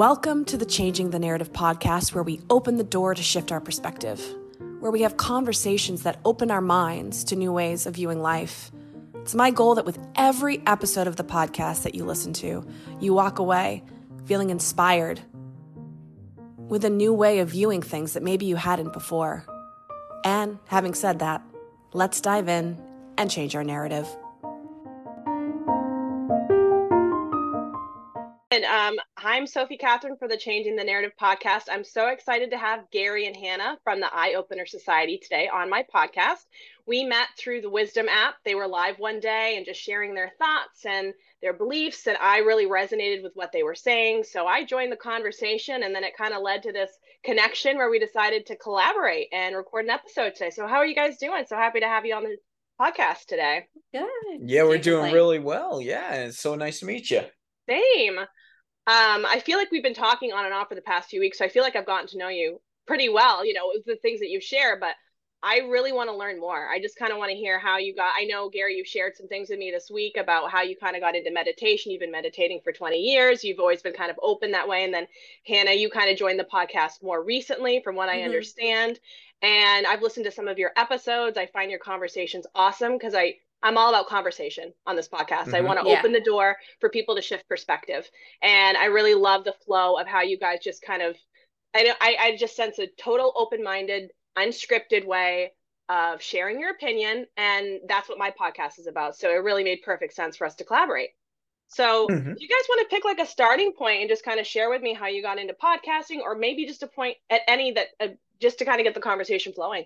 Welcome to the Changing the Narrative podcast, where we open the door to shift our perspective, where we have conversations that open our minds to new ways of viewing life. It's my goal that with every episode of the podcast that you listen to, you walk away feeling inspired with a new way of viewing things that maybe you hadn't before. And having said that, let's dive in and change our narrative. And um, I'm Sophie Catherine for the Changing the Narrative podcast. I'm so excited to have Gary and Hannah from the Eye Opener Society today on my podcast. We met through the Wisdom app. They were live one day and just sharing their thoughts and their beliefs. And I really resonated with what they were saying. So I joined the conversation and then it kind of led to this connection where we decided to collaborate and record an episode today. So, how are you guys doing? So happy to have you on the podcast today. Good. Yeah, we're doing really well. Yeah, it's so nice to meet you. Same. Um, I feel like we've been talking on and off for the past few weeks, so I feel like I've gotten to know you pretty well. You know, the things that you share, but I really want to learn more. I just kind of want to hear how you got. I know Gary, you shared some things with me this week about how you kind of got into meditation. You've been meditating for 20 years. You've always been kind of open that way. And then Hannah, you kind of joined the podcast more recently, from what I mm-hmm. understand. And I've listened to some of your episodes. I find your conversations awesome because I I'm all about conversation on this podcast. Mm-hmm. I want to yeah. open the door for people to shift perspective. And I really love the flow of how you guys just kind of, I, I, I just sense a total open minded, unscripted way of sharing your opinion. And that's what my podcast is about. So it really made perfect sense for us to collaborate. So, mm-hmm. you guys want to pick like a starting point and just kind of share with me how you got into podcasting, or maybe just a point at any that uh, just to kind of get the conversation flowing?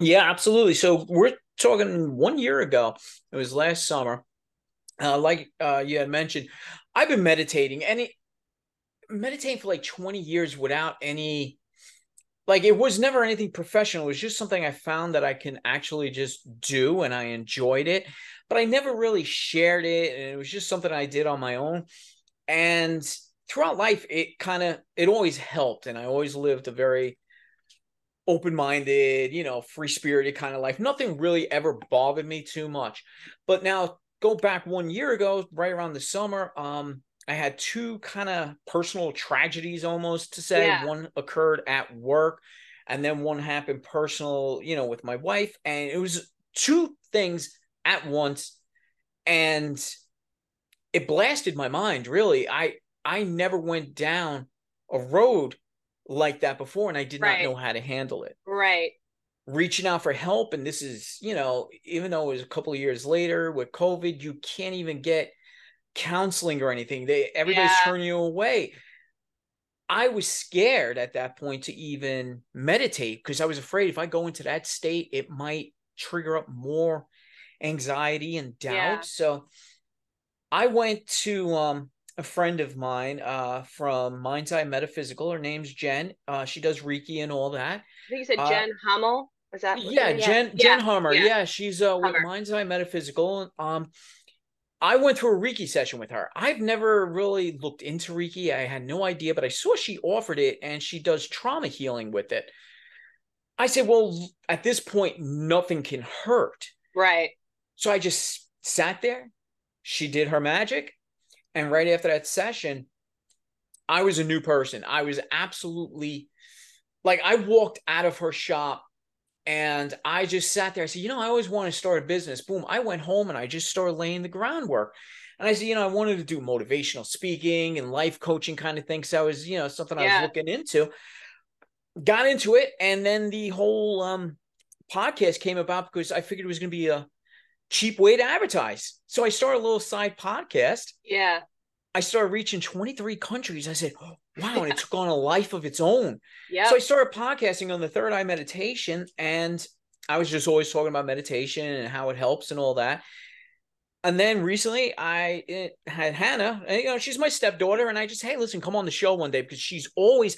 Yeah, absolutely. So, we're talking one year ago. It was last summer. Uh, like uh, you had mentioned, I've been meditating and meditating for like 20 years without any like it was never anything professional it was just something i found that i can actually just do and i enjoyed it but i never really shared it and it was just something i did on my own and throughout life it kind of it always helped and i always lived a very open-minded, you know, free-spirited kind of life. Nothing really ever bothered me too much. But now go back one year ago, right around the summer, um, I had two kind of personal tragedies almost to say. Yeah. One occurred at work and then one happened personal, you know, with my wife. And it was two things at once. And it blasted my mind, really. I I never went down a road like that before and I did right. not know how to handle it. Right. Reaching out for help. And this is, you know, even though it was a couple of years later with COVID, you can't even get counseling or anything. They everybody's yeah. turning you away. I was scared at that point to even meditate because I was afraid if I go into that state, it might trigger up more anxiety and doubt. Yeah. So I went to um a friend of mine uh, from Mind's Eye Metaphysical. Her name's Jen. Uh, she does Reiki and all that. I think you said uh, Jen Hummel. Is that? Yeah, Jen yeah. Jen Hummer. Yeah, yeah she's uh, with Mind's Eye Metaphysical. Um, I went through a Reiki session with her. I've never really looked into Reiki. I had no idea, but I saw she offered it and she does trauma healing with it. I said, well, at this point, nothing can hurt. Right. So I just sat there. She did her magic. And right after that session, I was a new person. I was absolutely like, I walked out of her shop and I just sat there. I said, you know, I always want to start a business. Boom. I went home and I just started laying the groundwork. And I said, you know, I wanted to do motivational speaking and life coaching kind of things. So I was, you know, something yeah. I was looking into. Got into it. And then the whole um, podcast came about because I figured it was going to be a cheap way to advertise. So I started a little side podcast. Yeah. I started reaching 23 countries. I said, oh, wow, and it took on a life of its own. Yeah. So I started podcasting on the third eye meditation, and I was just always talking about meditation and how it helps and all that. And then recently, I had Hannah, and, you know, she's my stepdaughter, and I just, hey, listen, come on the show one day because she's always,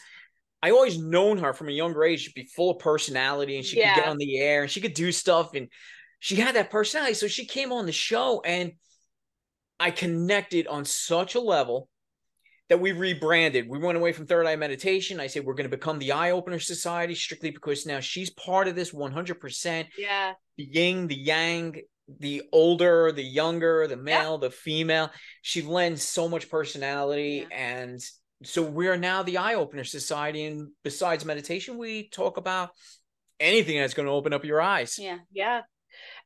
I always known her from a younger age. She'd be full of personality, and she yeah. could get on the air, and she could do stuff, and she had that personality. So she came on the show and I connected on such a level that we rebranded. We went away from Third Eye Meditation. I said we're going to become the Eye Opener Society strictly because now she's part of this 100%. Yeah. The yin, the yang, the older, the younger, the male, yeah. the female. She lends so much personality yeah. and so we're now the eye opener society and besides meditation we talk about anything that's going to open up your eyes Yeah. Yeah.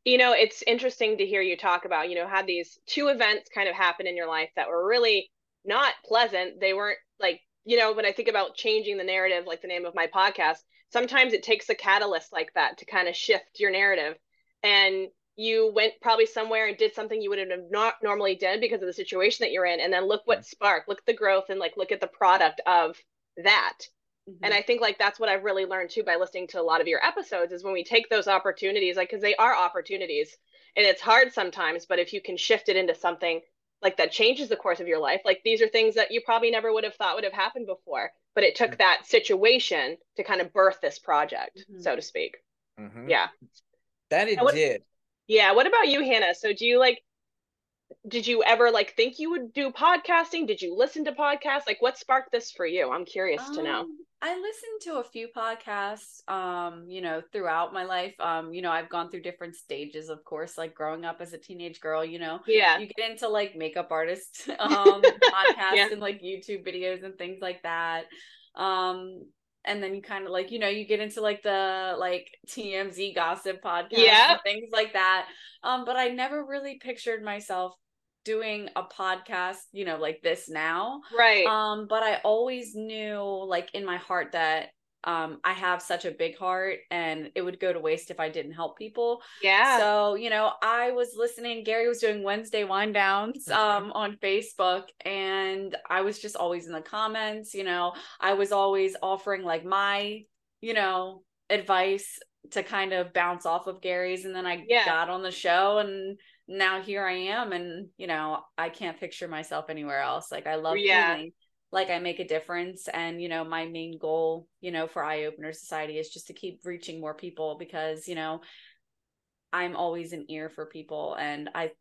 You know, it's interesting to hear you talk about, you know, had these two events kind of happen in your life that were really not pleasant. They weren't like, you know, when I think about changing the narrative, like the name of my podcast, sometimes it takes a catalyst like that to kind of shift your narrative. And you went probably somewhere and did something you would have not normally done because of the situation that you're in. And then look what sparked, look at the growth and like look at the product of that. Mm-hmm. And I think like that's what I've really learned too by listening to a lot of your episodes is when we take those opportunities, like because they are opportunities and it's hard sometimes, but if you can shift it into something like that changes the course of your life, like these are things that you probably never would have thought would have happened before, but it took that situation to kind of birth this project, Mhm. so to speak. Mhm. Yeah. that it what- did Yeah. What about you, Hannah? So do you like did you ever like think you would do podcasting? Did you listen to podcasts? Like what sparked this for you? I'm curious to know. I listened to a few podcasts, um, you know, throughout my life. Um, you know, I've gone through different stages, of course, like growing up as a teenage girl, you know, Yeah. you get into like makeup artists, um, podcasts Yeah. and like YouTube videos and things like that. Um, and then you kind of like, you know, you get into like the like TMZ gossip podcast Yeah. things like that. Um, but I never really pictured myself doing a podcast, you know, like this now Right. um but i always knew like in my heart that um i have such a big heart and it would go to waste if i didn't help people yeah. so you know i was listening gary was doing wednesday wind downs um on facebook and i was just always in the comments you know i was always offering like my you know advice to kind of bounce off of gary's and then i Yeah. got on the show and now here i am and you know i can't picture myself anywhere else like i love Yeah. feeling like I make a difference. And, you know, my main goal, you know, for Eye Opener Society is just to keep reaching more people because, you know, I'm always an ear for people. And I,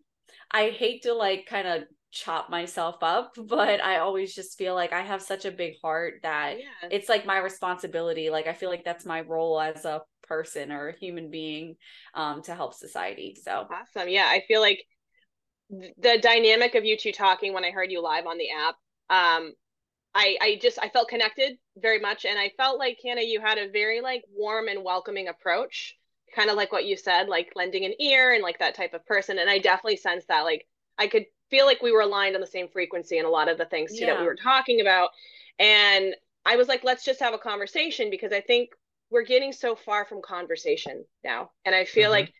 I hate to like kind of chop myself up, but I always just feel like I have such a big heart that yeah. it's like my responsibility. Like I feel like that's my role as a person or a human being um, to help society. So Awesome. Yeah, I feel like the dynamic of you two talking when I heard you live on the app, um, I I just I felt connected very much, and I felt like Hannah, you had a very like warm and welcoming approach, kind of like what you said, like lending an ear and like that type of person. And I definitely sense that. Like I could feel like we were aligned on the same frequency and a lot of the things too that we were talking about. And I was like, let's just have a conversation because I think we're getting so far from conversation now, and I feel Mhm. like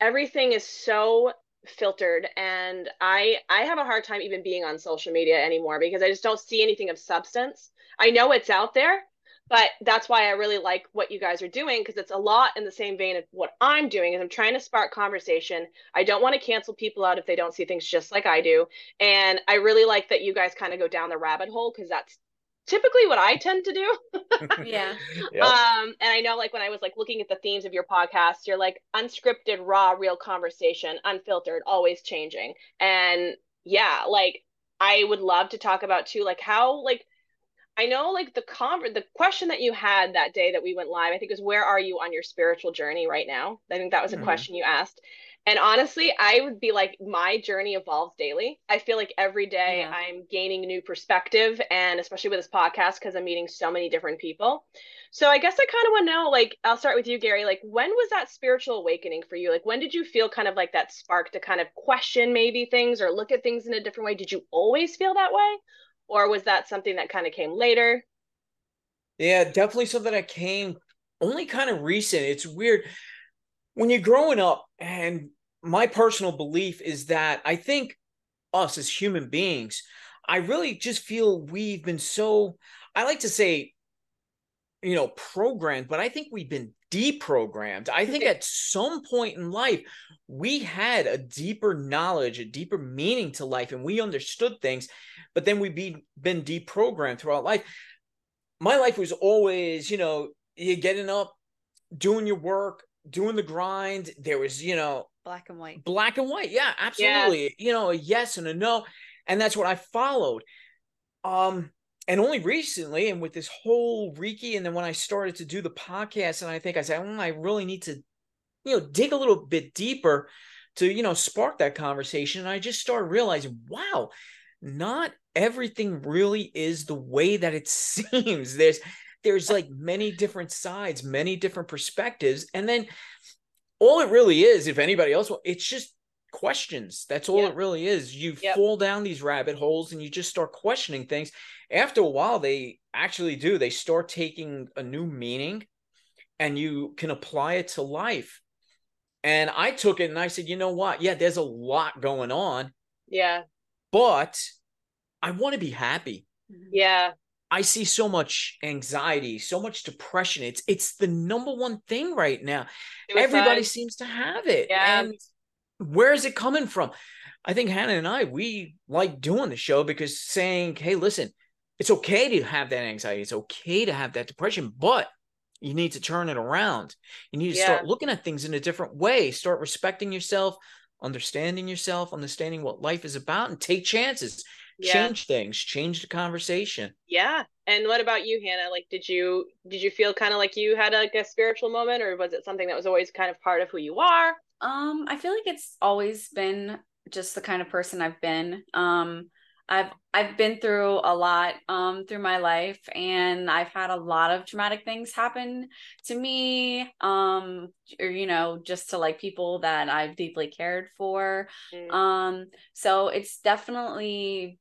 everything is so filtered and i i have a hard time even being on social media anymore because i just don't see anything of substance i know it's out there but that's why i really like what you guys are doing because it's a lot in the same vein of what i'm doing is i'm trying to spark conversation i don't want to cancel people out if they don't see things just like i do and i really like that you guys kind of go down the rabbit hole because that's typically what i tend to do yeah. Yep. um, and I know like when I was like looking at the themes of your podcast, you're like unscripted, raw, real conversation, unfiltered, always changing. And yeah, like I would love to talk about too, like how like I know like the con the question that you had that day that we went live, I think is where are you on your spiritual journey right now? I think that was a Mhm. question you asked. And honestly, I would be like, my journey evolves daily. I feel like every day Yeah. I'm gaining new perspective, and especially with this podcast, because I'm meeting so many different people. So I guess I kind of want to know, like, I'll start with you, Gary. Like, when was that spiritual awakening for you? Like, when did you feel kind of like that spark to kind of question maybe things or look at things in a different way? Did you always feel that way? Or was that something that kind of came later? Yeah, definitely something that came only kind of recent. It's weird when you're growing up, and my personal belief is that I think us as human beings, I really just feel we've been so, I like to say, you know, programmed, but I think we've been deprogrammed. I think at some point in life, we had a deeper knowledge, a deeper meaning to life, and we understood things, but then we've be, been deprogrammed throughout life. My life was always, you know, you getting up, doing your work, doing the grind. There was, you know, Black and white. black and white. Yeah, absolutely. You know, a yes and a no. And that's what I followed. Um, and only recently, and with this whole Reiki, and then when I started to do the podcast, and I think I said, "Mm, I really need to, you know, dig a little bit deeper to, you know, spark that conversation. And I just started realizing, wow, not everything really is the way that it seems. There's there's like many different sides, many different perspectives, and then all it really is, if anybody else, it's just questions. That's all yep. it really is. You yep. fall down these rabbit holes and you just start questioning things. After a while, they actually do. They start taking a new meaning, and you can apply it to life. And I took it and I said, you know what? Yeah, there's a lot going on. Yeah. But I want to be happy. Mm-hmm. Yeah. I see so much anxiety, so much depression. It's it's the number one thing right now. Suicide. Everybody seems to have it. Yeah. And where is it coming from? I think Hannah and I, we like doing the show because saying, hey, listen, it's okay to have that anxiety. It's okay to have that depression, but you need to turn it around. You need to yeah. start looking at things in a different way, start respecting yourself, understanding yourself, understanding what life is about, and take chances yeah. change things change the conversation yeah and what about you hannah like did you did you feel kind of like you had like a spiritual moment or was it something that was always kind of part of who you are um i feel like it's always been just the kind of person i've been um I've I've been through a lot um through my life and I've had a lot of traumatic things happen to me um or you know just to like people that I've deeply cared for. Mm. Um so it's definitely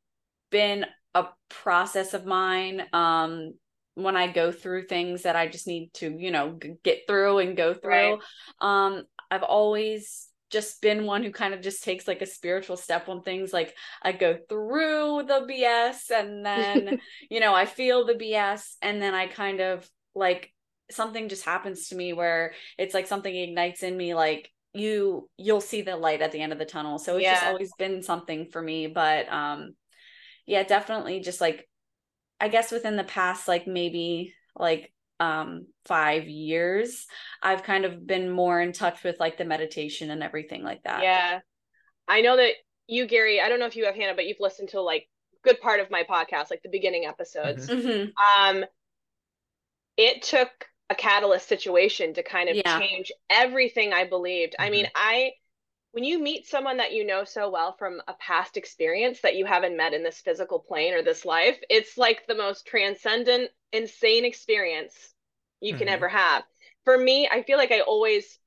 been a process of mine um when I go through things that I just need to, you know, g- get through and go through. Right. Um I've always just been one who kind of just takes like a spiritual step on things like I go through the BS and then you know I feel the BS and then I kind of like something just happens to me where it's like something ignites in me like you you'll see the light at the end of the tunnel so it's yeah. just always been something for me but um yeah definitely just like I guess within the past like maybe like um five years i've kind of been more in touch with like the meditation and everything like that yeah i know that you gary i don't know if you have hannah but you've listened to like good part of my podcast like the beginning episodes mm-hmm. mm-hmm. um it took a catalyst situation to kind of yeah. change everything i believed mm-hmm. i mean mm-hmm. i when you meet someone that you know so well from a past experience that you haven't met in this physical plane or this life, it's like the most transcendent, insane experience you can mm-hmm. ever have. For me, I feel like I always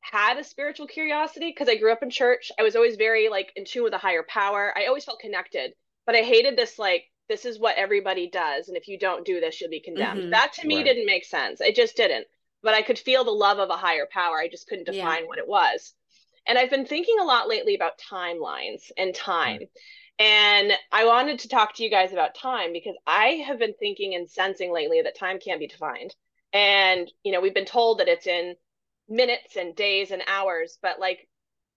had a spiritual curiosity because I grew up in church. I was always very like in tune with a higher power. I always felt connected, but I hated this like this is what everybody does and if you don't do this you'll be condemned. Mm-hmm. That to me right. didn't make sense. It just didn't. But I could feel the love of a higher power. I just couldn't define yeah. what it was. And I've been thinking a lot lately about timelines and time. Mm-hmm. And I wanted to talk to you guys about time because I have been thinking and sensing lately that time can't be defined. And, you know, we've been told that it's in minutes and days and hours, but like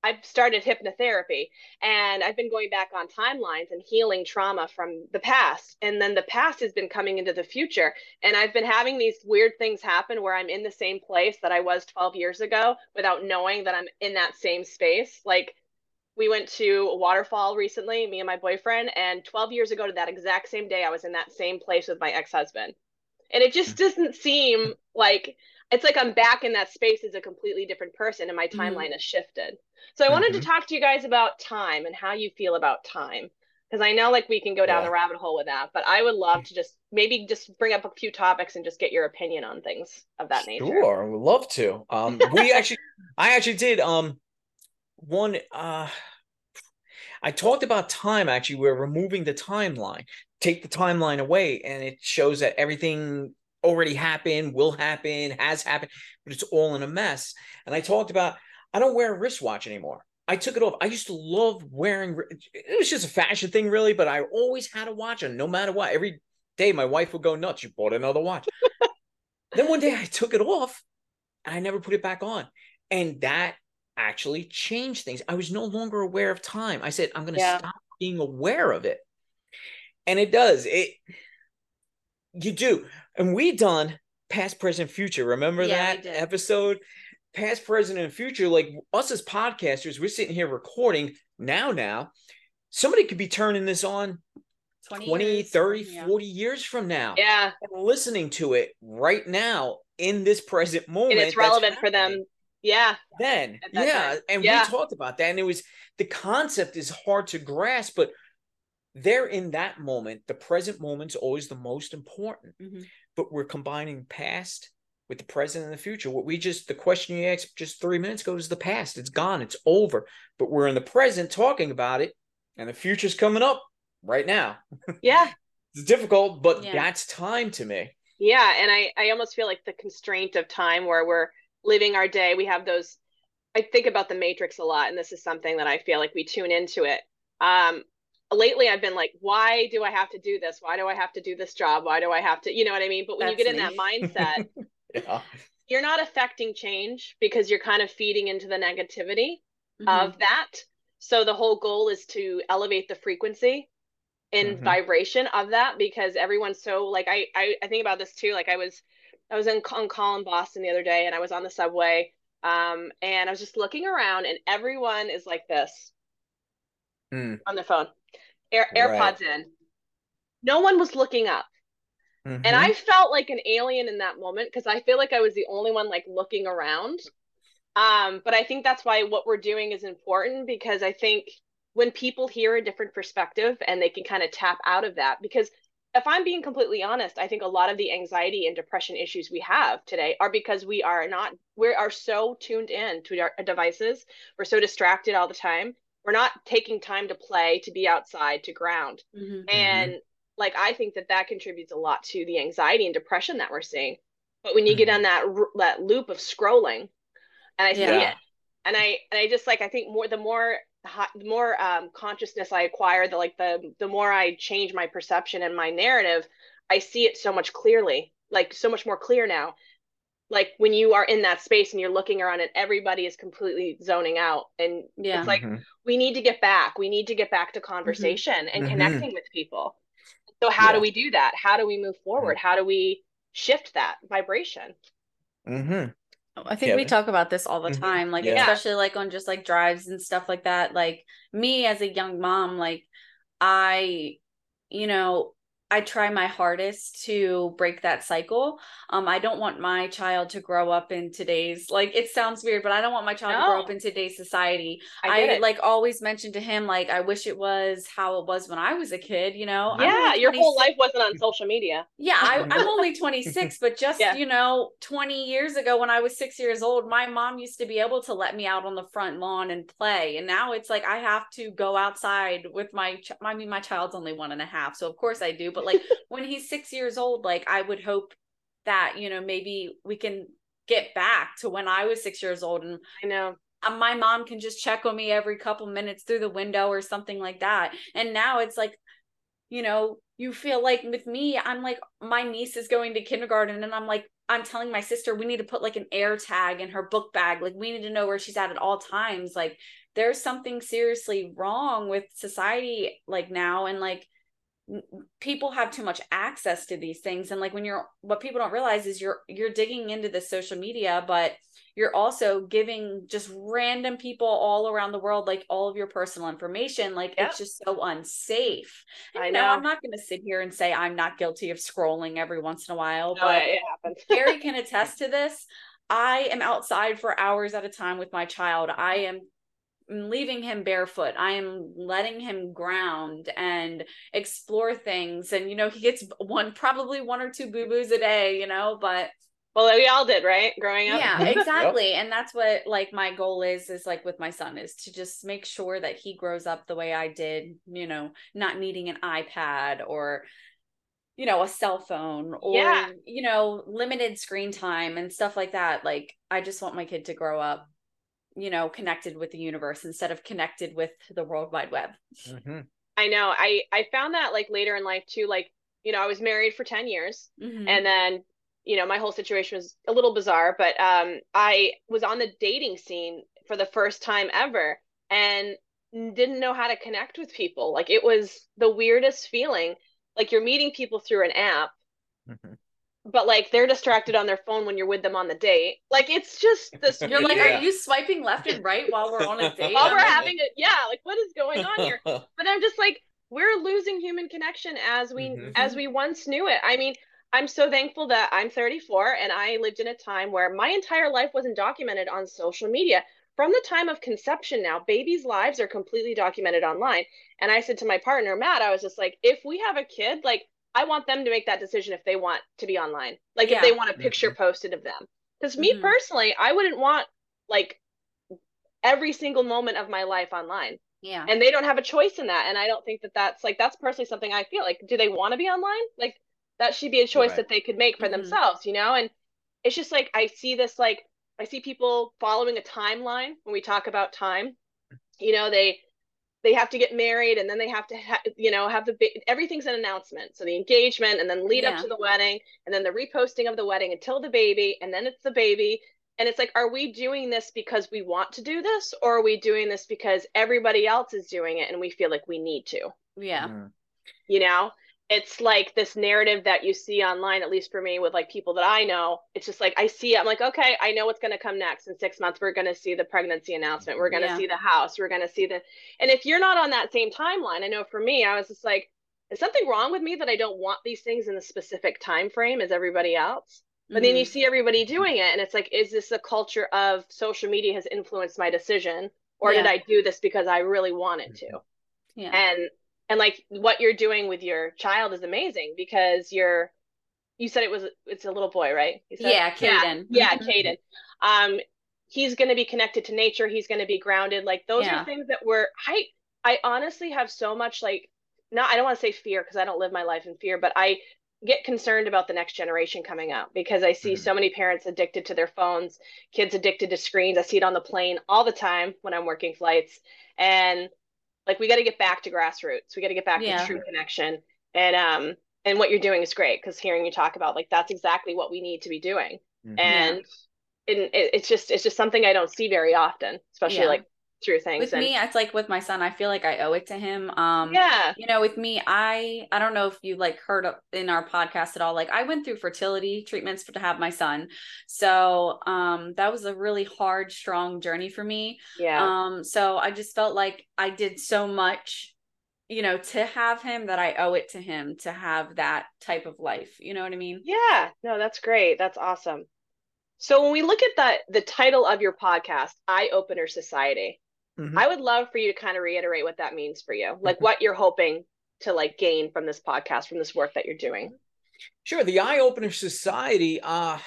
I've started hypnotherapy and I've been going back on timelines and healing trauma from the past. And then the past has been coming into the future. And I've been having these weird things happen where I'm in the same place that I was 12 years ago without knowing that I'm in that same space. Like we went to a waterfall recently, me and my boyfriend, and 12 years ago to that exact same day, I was in that same place with my ex husband and it just doesn't seem like it's like I'm back in that space as a completely different person and my mm-hmm. timeline mm-hmm. has shifted. So I wanted mm-hmm. to talk to you guys about time and how you feel about time. Because I know like we can go down yeah. the rabbit hole with that, but I would love to just maybe just bring up a few topics and just get your opinion on things of that nature. Sure, I would love to. Um we actually I actually did um one uh I talked about time actually. We're removing the timeline take the timeline away and it shows that everything already happened, will happen, has happened, but it's all in a mess. And I talked about I don't wear a wristwatch anymore. I took it off. I used to love wearing it was just a fashion thing really, but I always had a watch on no matter what. Every day my wife would go nuts, you bought another watch. then one day I took it off and I never put it back on. And that actually changed things. I was no longer aware of time. I said, I'm going to yeah. stop being aware of it and it does. It you do. And we done past present future. Remember yeah, that episode? Past present and future like us as podcasters we're sitting here recording now now. Somebody could be turning this on 20, 20 years, 30 yeah. 40 years from now. Yeah. And listening to it right now in this present moment and it's relevant for them. yeah. Then yeah. time. and yeah. we talked about that and it was the concept is hard to grasp but they're in that moment. The present moment's always the most important, Mhm. but we're combining past with the present and the future. What we just, the question you asked just three minutes ago is the past. It's gone, it's over. But we're in the present talking about it, and the future's coming up right now. Yeah. It's difficult, but Yeah. that's time to me. Yeah. And I, I almost feel like the constraint of time where we're living our day, we have those. I think about the matrix a lot, and this is something that I feel like we tune into it. Um, lately I've been like, why do I have to do this? Why do I have to do this job? Why do I have to, you know what I mean? But when you That's get in that mindset, Yeah. you're not affecting change because you're kind of feeding into the negativity Mhm. of that. So the whole goal is to elevate the frequency and Mhm. vibration of that because everyone's so like I, I I think about this too. Like I was I was in on call in Boston the other day and I was on the subway um and I was just looking around and everyone is like this Mm. on their phone. Air, Right. AirPods in. No one was looking up. Mhm. And I felt like an alien in that moment because I feel like I was the only one like looking around. Um, but I think that's why what we're doing is important because I think when people hear a different perspective and they can kind of tap out of that, because if I'm being completely honest, I think a lot of the anxiety and depression issues we have today are because we are not, we are so tuned in to our devices. We're so distracted all the time. We're not taking time to play, to be outside, to ground Mhm. and like i think that that contributes a lot to the anxiety and depression that we're seeing but when you get Mhm. on that that loop of scrolling and i see Yeah. it and i and i just like i think more the more hi- the more um, consciousness i acquire the like the the more i change my perception and my narrative i see it so much clearly like so much more clear now like when you are in that space and you're looking around and everybody is completely zoning out and Yeah. it's like Mhm. we need to get back we need to get back to conversation and Mhm. connecting with people so how do we do that how do we move forward how do we shift that vibration Mhm. I think we talk about this all the Mhm. time, like Yeah. especially like on just like drives and stuff like that. Like me as a young mom, like I, you know, I try my hardest to break that cycle. Um, I don't want my child to grow up in today's like it sounds weird, but I don't want my child to grow up in today's society. i I, like always mention to him like I wish it was how it was when I was a kid, you know. Yeah your whole life wasn't on social media yeah, I, I'm only 26, but just, Yeah. you know, 20 years ago when I was six years old, my mom used to be able to let me out on the front lawn and play. And now it's like I have to go outside with my, ch- I mean, my child's only one and a half. So of course I do. But like when he's six years old, like I would hope that, you know, maybe we can get back to when I was six years old and i know uh, my mom can just check on me every couple minutes through the window or something like that. And now it's like, you know, you feel like with me, I'm like, my niece is going to kindergarten and I'm like, I'm telling my sister we need to put like an air tag in her book bag. Like we need to know where she's at at all times. Like there's something seriously wrong with society like now and like people have too much access to these things and like when you're what people don't realize is you're you're digging into the social media but you're also giving just random people all around the world like all of your personal information like Yep. it's just so unsafe and, I know, i'm not going to sit here and say i'm not guilty of scrolling every once in a while no, but it happens Gary can attest to this. I am outside for hours at a time with my child. I am leaving him barefoot. I am letting him ground and explore things. And, you know, he gets one, probably one or two boo boos a day, you know, but well we all did right growing up yeah, Yep. exactly. And that's what like my goal is, is like with my son is to just make sure that he grows up the way I did, you know, not needing an iPad or, you know, a cell phone or, Yeah. you know, limited screen time and stuff like that. Like, I just want my kid to grow up, you know, connected with the universe instead of connected with the World Wide Web. Mhm. i know i i found that like later in life too like you know i was married for 10 years Mhm. and then you know my whole situation was a little bizarre but um i was on the dating scene for the first time ever and didn't know how to connect with people like it was the weirdest feeling like you're meeting people through an app Mhm. But like they're distracted on their phone when you're with them on the date like it's just this You're like, Yeah. are you swiping left and right while we're on a date? while we're having it yeah like what is going on here but i'm just like we're losing human connection as we Mhm. as we once knew it i mean i'm so thankful that i'm 34 and i lived in a time where my entire life wasn't documented on social media from the time of conception now, babies' lives are completely documented online. And I said to my partner, Matt, I was just like, if we have a kid, like, I want them to make that decision if they want to be online, like yeah. if they want a picture mm-hmm. posted of them. Because me mm-hmm. personally, I wouldn't want like every single moment of my life online. Yeah. And they don't have a choice in that. And I don't think that that's like, that's personally something I feel like, do they want to be online? Like, that should be a choice right. that they could make for mm-hmm. themselves, you know? And it's just like, I see this, like, I see people following a timeline when we talk about time. You know, they, they have to get married and then they have to ha- you know have the ba- everything's an announcement. So the engagement and then lead yeah. up to the wedding and then the reposting of the wedding until the baby and then it's the baby. And it's like are we doing this because we want to do this or are we doing this because everybody else is doing it and we feel like we need to? Yeah. Mm. you know it's like this narrative that you see online at least for me with like people that i know it's just like i see it i'm like okay i know what's going to come next in six months we're going to see the pregnancy announcement we're going to yeah. see the house we're going to see the and if you're not on that same timeline i know for me i was just like is something wrong with me that i don't want these things in the specific time frame as everybody else but mm-hmm. then you mm-hmm. see everybody doing it and it's like is this a culture of social media has influenced my decision or yeah. did i do this because i really wanted to yeah and and like what you're doing with your child is amazing because you're you said it was it's a little boy right? Yeah Caden. Yeah, yeah Caden. Um he's going to be connected to nature. He's going to be grounded. Like those yeah. are things that were i i honestly have so much like not i don't want to say fear because i don't live my life in fear but i get concerned about the next generation coming up because i see mm-hmm. so many parents addicted to their phones kids addicted to screens. I see it on the plane all the time when i'm working flights. And like we got to get back to grassroots we got to get back yeah. to true connection and um and what you're doing is great because hearing you talk about like that's exactly what we need to be doing mm-hmm. and yeah. it, it's just it's just something i don't see very often especially yeah. like through things with and, me it's like with my son i feel like i owe it to him um yeah. you know with me i i don't know if you like heard in our podcast at all like i went through fertility treatments for, to have my son so um that was a really hard strong journey for me yeah. um so i just felt like i did so much you know to have him that i owe it to him to have that type of life you know what i mean? Yeah. No that's great. That's awesome. So when we look at the the title of your podcast eye opener society Mm-hmm. I would love for you to kind of reiterate what that means for you, like mm-hmm. what you're hoping to like gain from this podcast, from this work that you're doing. Sure. The Eye Opener Society, uh,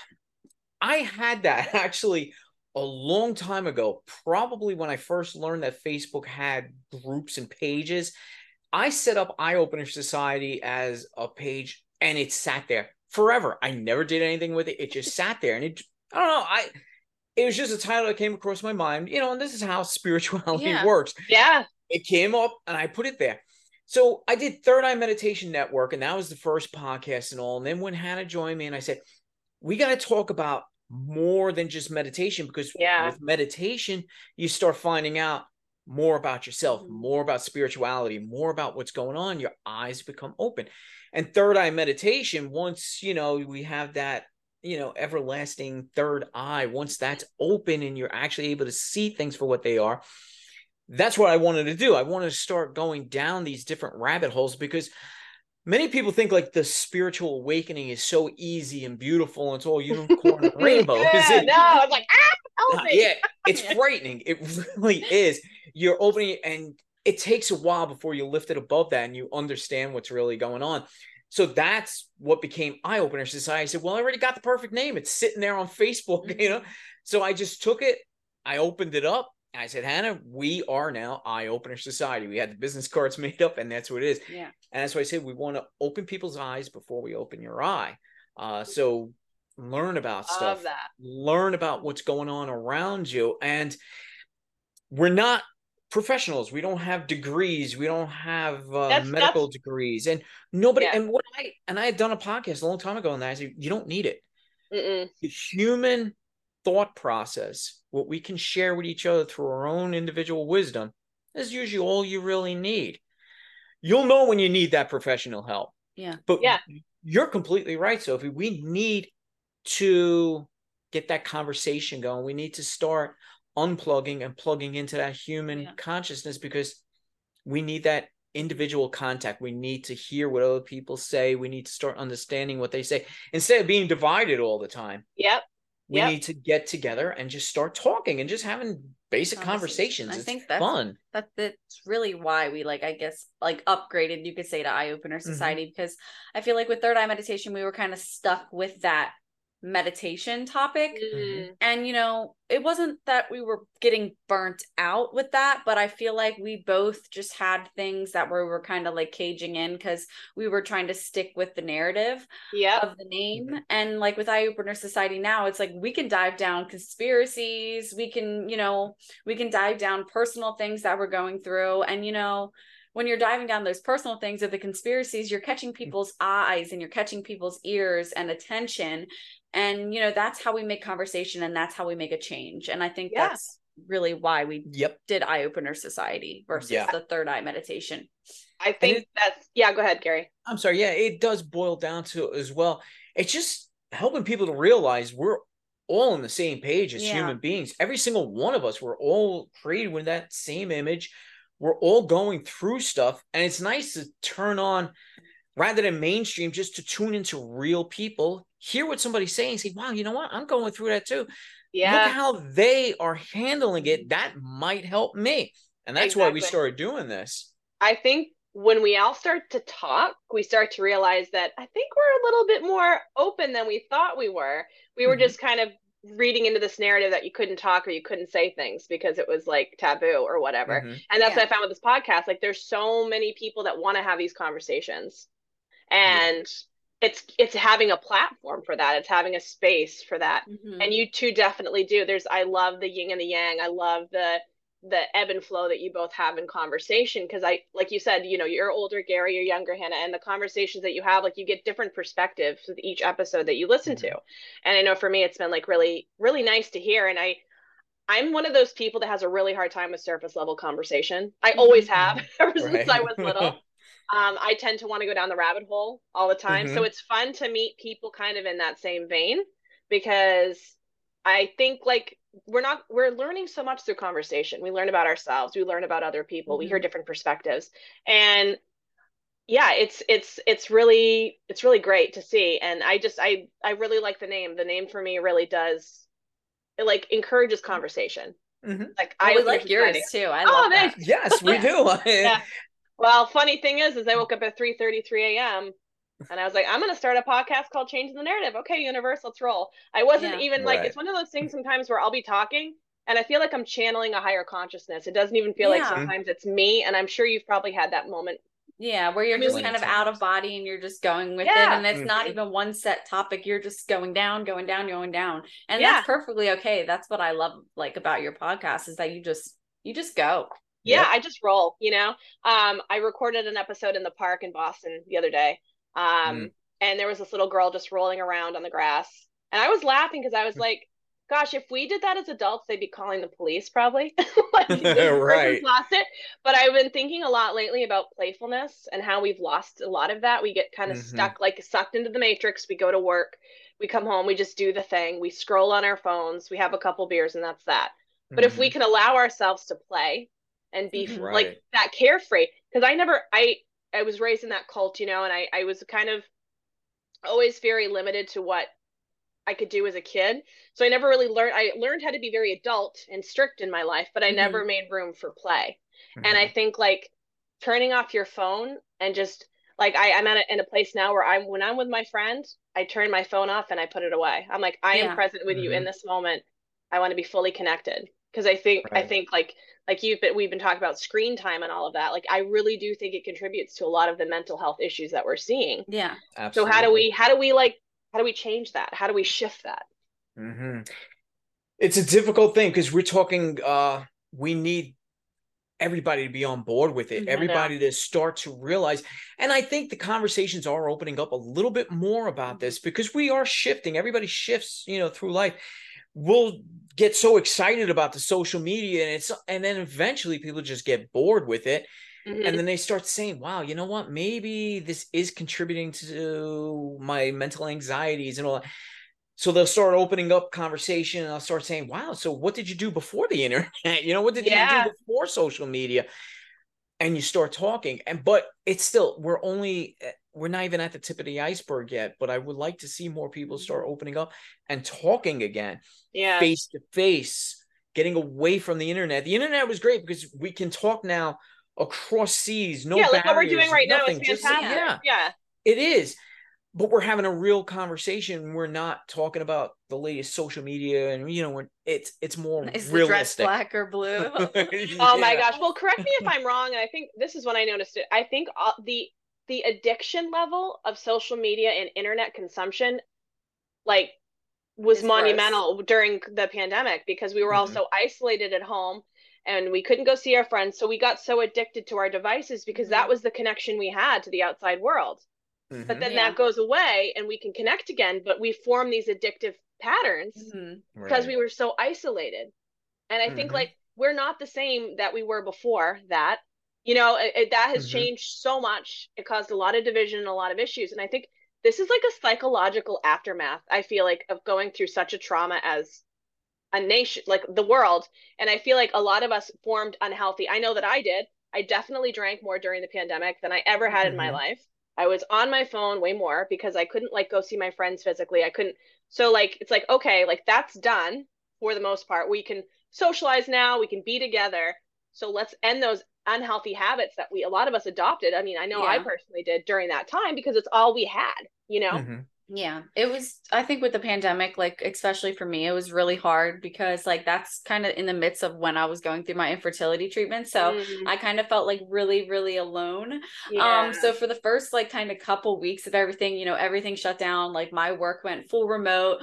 I had that actually a long time ago, probably when I first learned that Facebook had groups and pages. I set up Eye Opener Society as a page and it sat there forever. I never did anything with it. It just sat there and it, I don't know. I, it was just a title that came across my mind, you know, and this is how spirituality yeah. works. Yeah. It came up and I put it there. So I did Third Eye Meditation Network, and that was the first podcast and all. And then when Hannah joined me, and I said, we got to talk about more than just meditation because yeah. with meditation, you start finding out more about yourself, mm-hmm. more about spirituality, more about what's going on. Your eyes become open. And third eye meditation, once you know we have that you know everlasting third eye once that's open and you're actually able to see things for what they are that's what i wanted to do. I wanted to start going down these different rabbit holes because many people think like the spiritual awakening is so easy and beautiful and it's all unicorn and rainbow. Yeah, it, no it's like ah, uh, yeah it's frightening. It really is. You're opening and it takes a while before you lift it above that and you understand what's really going on so that's what became Eye Opener Society. I said, well, I already got the perfect name. It's sitting there on Facebook, you know? So I just took it, I opened it up. I said, Hannah, we are now Eye Opener Society. We had the business cards made up, and that's what it is. Yeah. And that's why I said we want to open people's eyes before we open your eye. Uh, so learn about stuff, that. learn about what's going on around you. And we're not professionals. We don't have degrees. We don't have uh, that's, medical that's... degrees. And nobody yeah. and what i and i had done a podcast a long time ago and i said you don't need it. Mm-mm. the human thought process what we can share with each other through our own individual wisdom is usually all you really need. You'll know when you need that professional help. Yeah. But yeah. you're completely right sophie. We need to get that conversation going. We need to start unplugging and plugging into that human yeah. consciousness because we need that individual contact. We need to hear what other people say. We need to start understanding what they say instead of being divided all the time. Yep. We yep. need to get together and just start talking and just having basic conversations. I think that's fun. that that's really why we like I guess like upgraded you could say to eye opener Mm-hmm. society because I feel like with third eye meditation we were kind of stuck with that meditation topic Mm. and you know it wasn't that we were getting burnt out with that but i feel like we both just had things that we were kind of like caging in because we were trying to stick with the narrative Yep. of the name Mm-hmm. and like with eye opener society now it's like we can dive down conspiracies we can you know we can dive down personal things that we're going through and you know when you're diving down those personal things of the conspiracies you're catching Mm-hmm. people's eyes and you're catching people's ears and attention and you know that's how we make conversation and that's how we make a change and i think Yeah. that's really why we Yep. did eye opener society versus Yeah. the third eye meditation I think it- that's yeah. Go ahead, Gary. I'm sorry. Yeah, it does boil down to as well. It's just helping people to realize we're all on the same page as Yeah. human beings. Every single one of us, we're all created with that same image. We're all going through stuff, and it's nice to turn on rather than mainstream, just to tune into real people, hear what somebody's saying, say, "Wow, you know what? I'm going through that too. Look Yeah. at how they are handling it. That might help me." And that's why we started doing this. I think when we all start to talk, we start to realize that I think we're a little bit more open than we thought we were. We were Mhm. just kind of reading into this narrative that you couldn't talk or you couldn't say things because it was like taboo or whatever. Mhm. And that's Yeah. what I found with this podcast. Like there's so many people that want to have these conversations. And it's it's having a platform for that. It's having a space for that. Mhm. And you two definitely do. There's I love the yin and the yang. I love the the ebb and flow that you both have in conversation because I like you said, you know, you're older, Gary, you're younger, Hannah, and the conversations that you have, like you get different perspectives with each episode that you listen to. And I know for me it's been like really, really nice to hear. And I I'm one of those people that has a really hard time with surface level conversation. I always have ever since I was little. Um, I tend to want to go down the rabbit hole all the time. So Mhm. it's fun to meet people kind of in that same vein because I think like we're not we're learning so much through conversation. We learn about ourselves, we learn about other people, we hear different perspectives. And yeah, it's it's it's really it's really great to see. And I just I I really like the name. The name for me really does it like encourages conversation. Mhm. Like I I would like yours too. I Oh, love that. Yes, we do. Yeah. Well, funny thing is, is I woke up at 3:33 a.m. and I was like, I'm gonna start a podcast called Changing the Narrative. Okay, universe, let's roll. I wasn't Yeah. even like Right. it's one of those things sometimes where I'll be talking and I feel like I'm channeling a higher consciousness. It doesn't even feel like sometimes it's me, and I'm sure you've probably had that moment. Yeah, where you're I mean, just kind of out of body and you're just going with Yeah. it. And it's not Mhm. even one set topic. You're just going down, going down, going down. And Yeah. that's perfectly okay. That's what I love like about your podcast is that you just you just go. Yeah. I just roll, you know. Um, I recorded an episode in the park in Boston the other day. Um, and there was this little girl just rolling around on the grass. And I was laughing because I was like, gosh, if we did that as adults, they'd be calling the police probably. like, Right. lost it. But I've been thinking a lot lately about playfulness and how we've lost a lot of that. We get kind of Mhm. stuck, like sucked into the matrix. We go to work, we come home, we just do the thing. We scroll on our phones, we have a couple beers, and that's that. But if we can allow ourselves to play and be Mhm. like that carefree, because I never, I, I was raised in that cult, you know, and I, I was kind of always very limited to what I could do as a kid. So I never really learned, I learned how to be very adult and strict in my life, but I Mhm. never made room for play. Mhm. And I think like turning off your phone and just like I, I'm at a, in a place now where I'm when I'm with my friend, I turn my phone off and I put it away. I'm like, I Yeah. am present with you in Mhm. this moment. I want to be fully connected because I think I think like like you've been we've been talking about screen time and all of that. Like I really do think it contributes to a lot of the mental health issues that we're seeing. Yeah. Absolutely. So how do we how do we like how do we change that? How do we shift that? hmm It's a difficult thing because we're talking. uh We need everybody to be on board with it. Mhm. I know. Everybody to start to realize, and I think the conversations are opening up a little bit more about this because we are shifting. Everybody shifts, you know, through life. We'll get so excited about the social media, and it's and then eventually people just get bored with it. Mhm. and then they start saying wow you know what maybe this is contributing to my mental anxieties and all that so they'll start opening up conversation and i'll start saying wow so what did you do before the internet you know what did Yeah. you do before social media and you start talking and but it's still we're only we're not even at the tip of the iceberg yet but i would like to see more people start opening up and talking again yeah. face to face getting away from the internet. The internet was great because we can talk now across seas, no yeah, like what we're doing right nothing, now is just- fantastic. yeah, yeah. it is. But we're having a real conversation. We're not talking about the latest social media, and you know, it's it's more Is the dress realistic. black or blue? Oh my gosh. Well, correct me if I'm wrong. And I think this is when I noticed it. I think uh, the the addiction level of social media and internet consumption, like, was Is gross. monumental during the pandemic because we were all Mhm. so isolated at home and we couldn't go see our friends. So we got so addicted to our devices because Mhm. that was the connection we had to the outside world. Mhm. But then Yeah. that goes away and we can connect again, but we form these addictive patterns Mhm. because Right. we were so isolated. And I think Mhm. like we're not the same that we were before that. You know, it, it- that has Mhm. changed so much. It caused a lot of division and a lot of issues. And I think this is like a psychological aftermath, I feel like, of going through such a trauma as a nation, like the world. And I feel like a lot of us formed unhealthy. I know that I did. I definitely drank more during the pandemic than I ever had in my Mhm. life. I was on my phone way more because I couldn't like go see my friends physically. I couldn't. So like it's like okay, like that's done for the most part. We can socialize now, we can be together. So let's end those unhealthy habits that we a lot of us adopted. I mean, I know I personally did during that time because it's all we had, you know? Mhm. Yeah, it was, I think with the pandemic, like, especially for me, it was really hard because, like, that's kind of in the midst of when I was going through my infertility treatment. So Mm, I kind of felt like really, really alone. yeah. Um, so for the first, like, kind of couple weeks of everything, you know, everything shut down. Like, my work went full remote.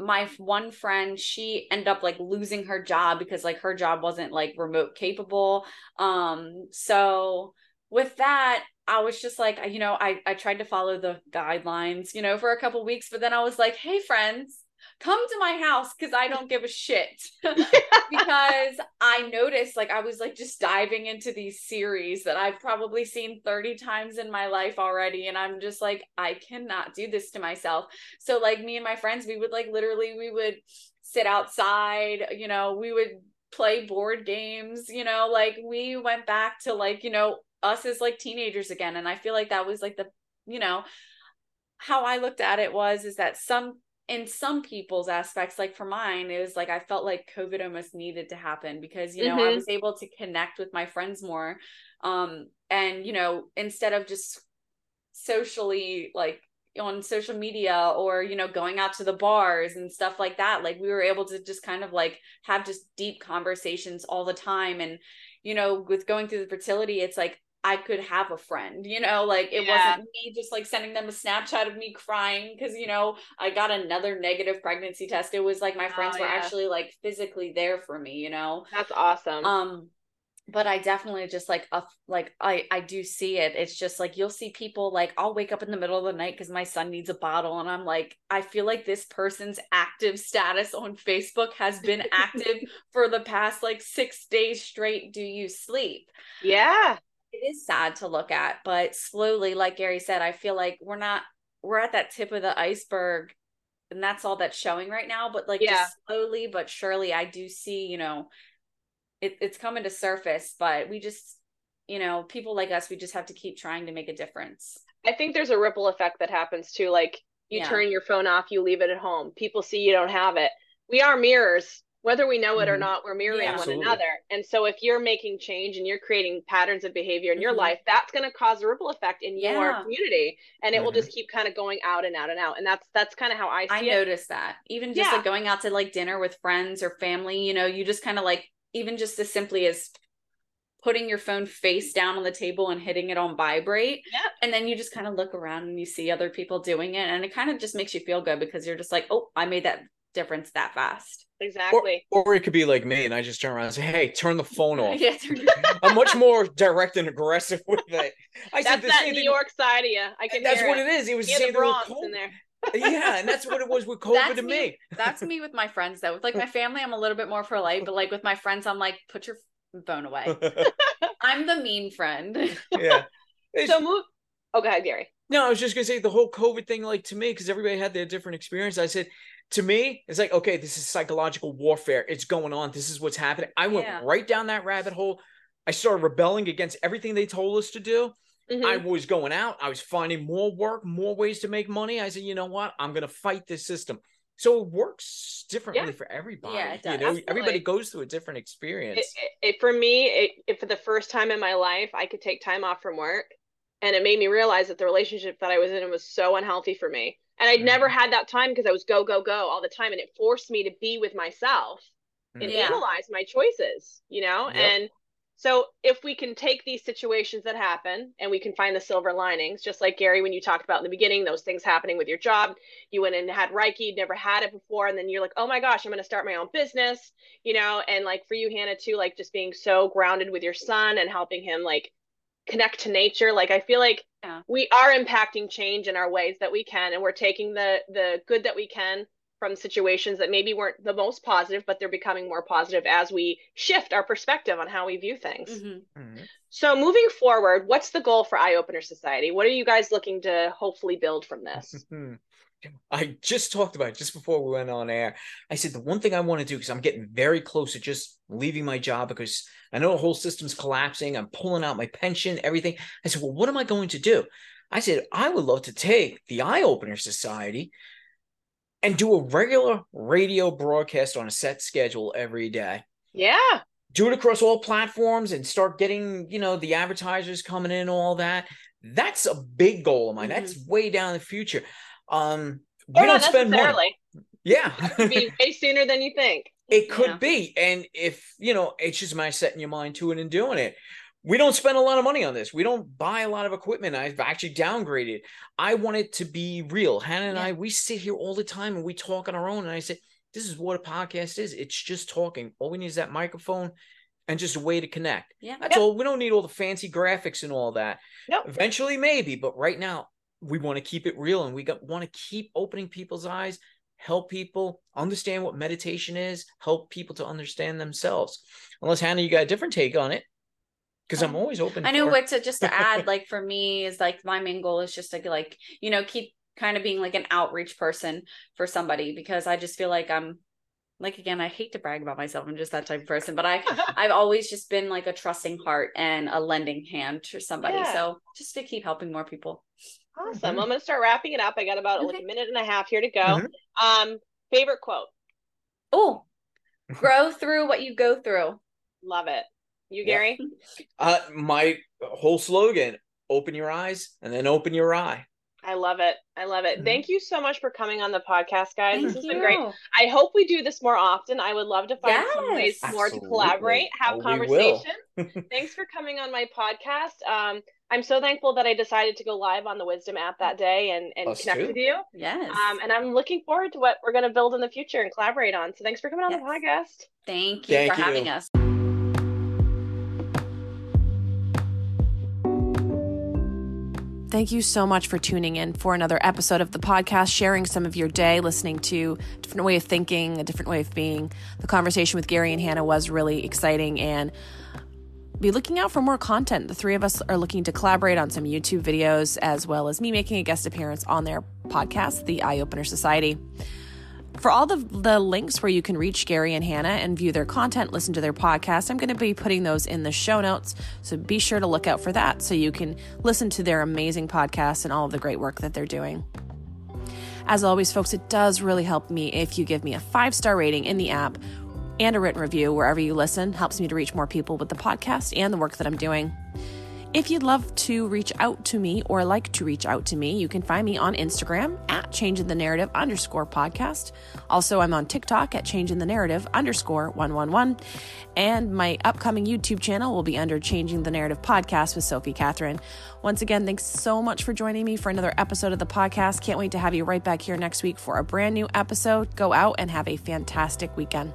My one friend, she ended up like losing her job because, like, her job wasn't like remote capable. Um, so with that, I was just like, you know, I I tried to follow the guidelines, you know, for a couple weeks, but then I was like, hey friends, come to my house because I don't give a shit. because I noticed like I was like just diving into these series that I've probably seen 30 times in my life already. And I'm just like, I cannot do this to myself. So like me and my friends, we would like literally we would sit outside, you know, we would play board games, you know, like we went back to like, you know, us as like teenagers again. And I feel like that was like the, you know, how I looked at it was is that some in some people's aspects, like for mine, it was like I felt like COVID almost needed to happen because you know I Mhm. was able to connect with my friends more, um, and you know instead of just socially like on social media or you know going out to the bars and stuff like that like we were able to just kind of like have just deep conversations all the time and you know with going through the fertility it's like I could have a friend, you know, like it Yeah. wasn't me just like sending them a Snapchat of me crying because, you know, I got another negative pregnancy test. It was like my friends Oh, were yeah. actually like physically there for me, you know. That's awesome. Um but I definitely just like uh, like I I do see it. It's just like you'll see people like I'll wake up in the middle of the night cuz my son needs a bottle and I'm like I feel like this person's active status on Facebook has been active for the past like 6 days straight. Do you sleep? yeah. It is sad to look at but slowly like gary said i feel like we're not we're at that tip of the iceberg and that's all that's showing right now but like Yeah. just slowly but surely i do see you know it, it's coming to surface but we just you know people like us we just have to keep trying to make a difference I think there's a ripple effect that happens too. Like you Yeah. turn your phone off, you leave it at home. People see you don't have it. We are mirrors. Whether we know it or Mhm. not, we're mirroring Yeah. one Absolutely. another. And so if you're making change and you're creating patterns of behavior in your Mhm. life, that's going to cause a ripple effect in your community and it will Mhm. just keep kind of going out and out and out. And that's that's kind of how I see I it. noticed that. Even just Yeah. like going out to like dinner with friends or family, you know, you just kind of like even just as simply as putting your phone face down on the table and hitting it on vibrate. Yep. And then you just kind of look around and you see other people doing it. And it kind of just makes you feel good because you're just like, oh, I made that difference that fast. Exactly. or it could be like me, and I just turn around and say, "Hey, turn the phone off." yeah. turn- I'm much more direct and aggressive with it. I said That's the that same New thing. York side of you. I can That's hear what it. it is. It was the same the thing with Bronx in COVID. there. Yeah, and that's what it was with COVID That's to me. That's me with my friends though. With like my family, I'm a little bit more polite, but like with my friends, I'm like, put your phone away. I'm the mean friend. yeah. It's- So move Oh, go ahead, Gary. No, I was just gonna say the whole COVID thing, like to me, because everybody had their different experience. I said, to me, it's like, okay, this is psychological warfare. It's going on. This is what's happening. I went Yeah. right down that rabbit hole. I started rebelling against everything they told us to do. Mhm. I was going out. I was finding more work, more ways to make money. I said, you know what? I'm gonna fight this system. So it works differently Yeah. for everybody. Yeah, it you does. know, everybody goes through a different experience. it, it, it- for me it, it for the first time in my life i could take time off from work and it made me realize that the relationship that i was in was so unhealthy for me and i'd never had that time because i was go go go all the time and it forced me to be with myself and Mhm. Yeah. analyze my choices you know Yep. and so if we can take these situations that happen and we can find the silver linings just like gary when you talked about in the beginning those things happening with your job you went and had reiki you'd never had it before and then you're like oh my gosh i'm going to start my own business you know and like for you hannah too like just being so grounded with your son and helping him like connect to nature like i feel like Yeah. we are impacting change in our ways that we can and we're taking the the good that we can from situations that maybe weren't the most positive but they're becoming more positive as we shift our perspective on how we view things Mhm. Mhm. so moving forward what's the goal for eye opener society what are you guys looking to hopefully build from this I just talked about it just before we went on air. I said the one thing I want to do because I'm getting very close to just leaving my job because I know the whole system's collapsing. I'm pulling out my pension, everything. I said, well, what am I going to do? I said, I would love to take the Eye Opener Society and do a regular radio broadcast on a set schedule every day. yeah Do it across all platforms and start getting, you know, the advertisers coming in, all that. That's a big goal of mine. That's mm-hmm. way down in the future. Um, we or don't spend money. Yeah. Could be way sooner than you think it could Yeah. be. And if, you know, it's just my setting your mind to it and doing it. We don't spend a lot of money on this. We don't buy a lot of equipment. I've actually downgraded. I want it to be real. Hannah and Yeah. I, we sit here all the time and we talk on our own. And I said, this is what a podcast is. It's just talking. All we need is that microphone and just a way to connect. Yeah. That's Yep. all. We don't need all the fancy graphics and all that. Nope. Eventually, maybe, but right now, we want to keep it real and we got want to keep opening people's eyes, help people understand what meditation is, help people to understand themselves. Unless Hannah, you got a different take on it, because I'm Um, always open. I know for- what to just to add, like for me is like my main goal is just to like, you know, keep kind of being like an outreach person for somebody because I just feel like I'm like again, I hate to brag about myself. I'm just that type of person, but I I've always just been like a trusting heart and a lending hand to somebody. Yeah. So just to keep helping more people. Awesome well, i'm going to start wrapping it up i got about like a minute and a half here to go Mhm. um favorite quote Oh, grow through what you go through. love it you Yeah. gary uh, my whole slogan: open your eyes and then open your eye. I love it. I love it. Mhm. Thank you so much for coming on the podcast, guys. Thank this has you. been great. I hope we do this more often. I would love to find some ways Yes. more to collaborate, have Oh, we conversation. Thanks for coming on my podcast. Um, I'm so thankful that I decided to go live on the Wisdom app that day and, and Us connect too. with you. Yes. Um, and I'm looking forward to what we're going to build in the future and collaborate on. So thanks for coming on the podcast. Thank you Thank for you. having us. Thank you so much for tuning in for another episode of the podcast, sharing some of your day, listening to a different way of thinking, a different way of being. The conversation with Gary and Hannah was really exciting and be looking out for more content. The three of us are looking to collaborate on some YouTube videos as well as me making a guest appearance on their podcast, The Eye Opener Society. For all the, the links where you can reach Gary and Hannah and view their content, listen to their podcast, I'm going to be putting those in the show notes. So be sure to look out for that so you can listen to their amazing podcasts and all of the great work that they're doing. As always, folks, it does really help me if you give me a five star rating in the app and a written review wherever you listen. Helps me to reach more people with the podcast and the work that I'm doing. If you'd love to reach out to me or like to reach out to me, you can find me on Instagram at changing the narrative underscore podcast. Also, I'm on TikTok at changing the narrative underscore 111. And my upcoming YouTube channel will be under changing the narrative podcast with Sophie Catherine. Once again, thanks so much for joining me for another episode of the podcast. Can't wait to have you right back here next week for a brand new episode. Go out and have a fantastic weekend.